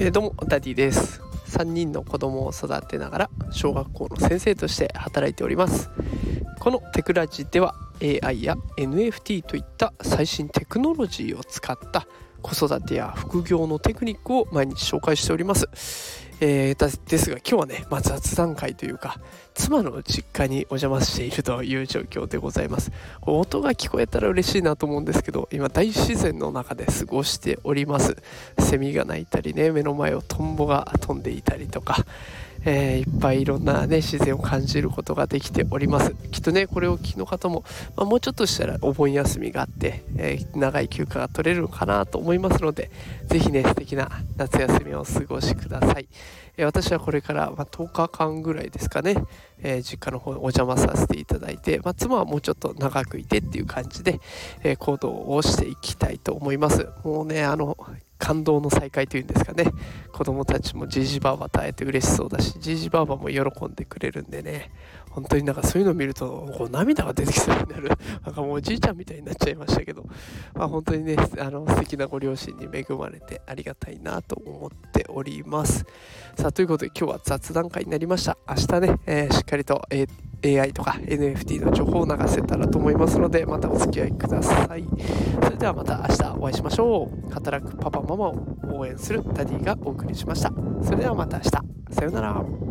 えー、どうもダディです。3人の子供を育てながら小学校の先生として働いております。このテクラジでは AI や NFT といった最新テクノロジーを使った子育てや副業のテクニックを毎日紹介しております。えー、ですが今日はね、まあ、雑談会というか妻の実家にお邪魔しているという状況でございます。音が聞こえたら嬉しいなと思うんですけど今大自然の中で過ごしております。セミが鳴いたりね目の前をトンボが飛んでいたりとかえー、いっぱいいろんなね自然を感じることができております。きっとねこれを聞きの方も、まあ、もうちょっとしたらお盆休みがあって、えー、長い休暇が取れるのかなと思いますので是非ね素敵な夏休みをお過ごしください、えー、私はこれから、まあ、10日間ぐらいですかね、え実家の方にお邪魔させていただいて、まあ、妻はもうちょっと長くいてっていう感じで、え行動をしていきたいと思います。もうねあの感動の再会というんですかね。子供たちもじじばばと会えて嬉しそうだしじいじばばも喜んでくれるんでね。本当になんかそういうのを見るとこう涙が出てきそうになる。なんかもうおじいちゃんみたいになっちゃいましたけど、まあ、本当にねあの素敵なご両親に恵まれてありがたいなと思っております。さあということで今日は雑談会になりました。明日ね、えー、しっかりと、えー AI とか NFT の情報を流せたらと思いますのでまたお付き合いください。それではまた明日お会いしましょう。働くパパママを応援するダディがお送りしました。それではまた明日。さようなら。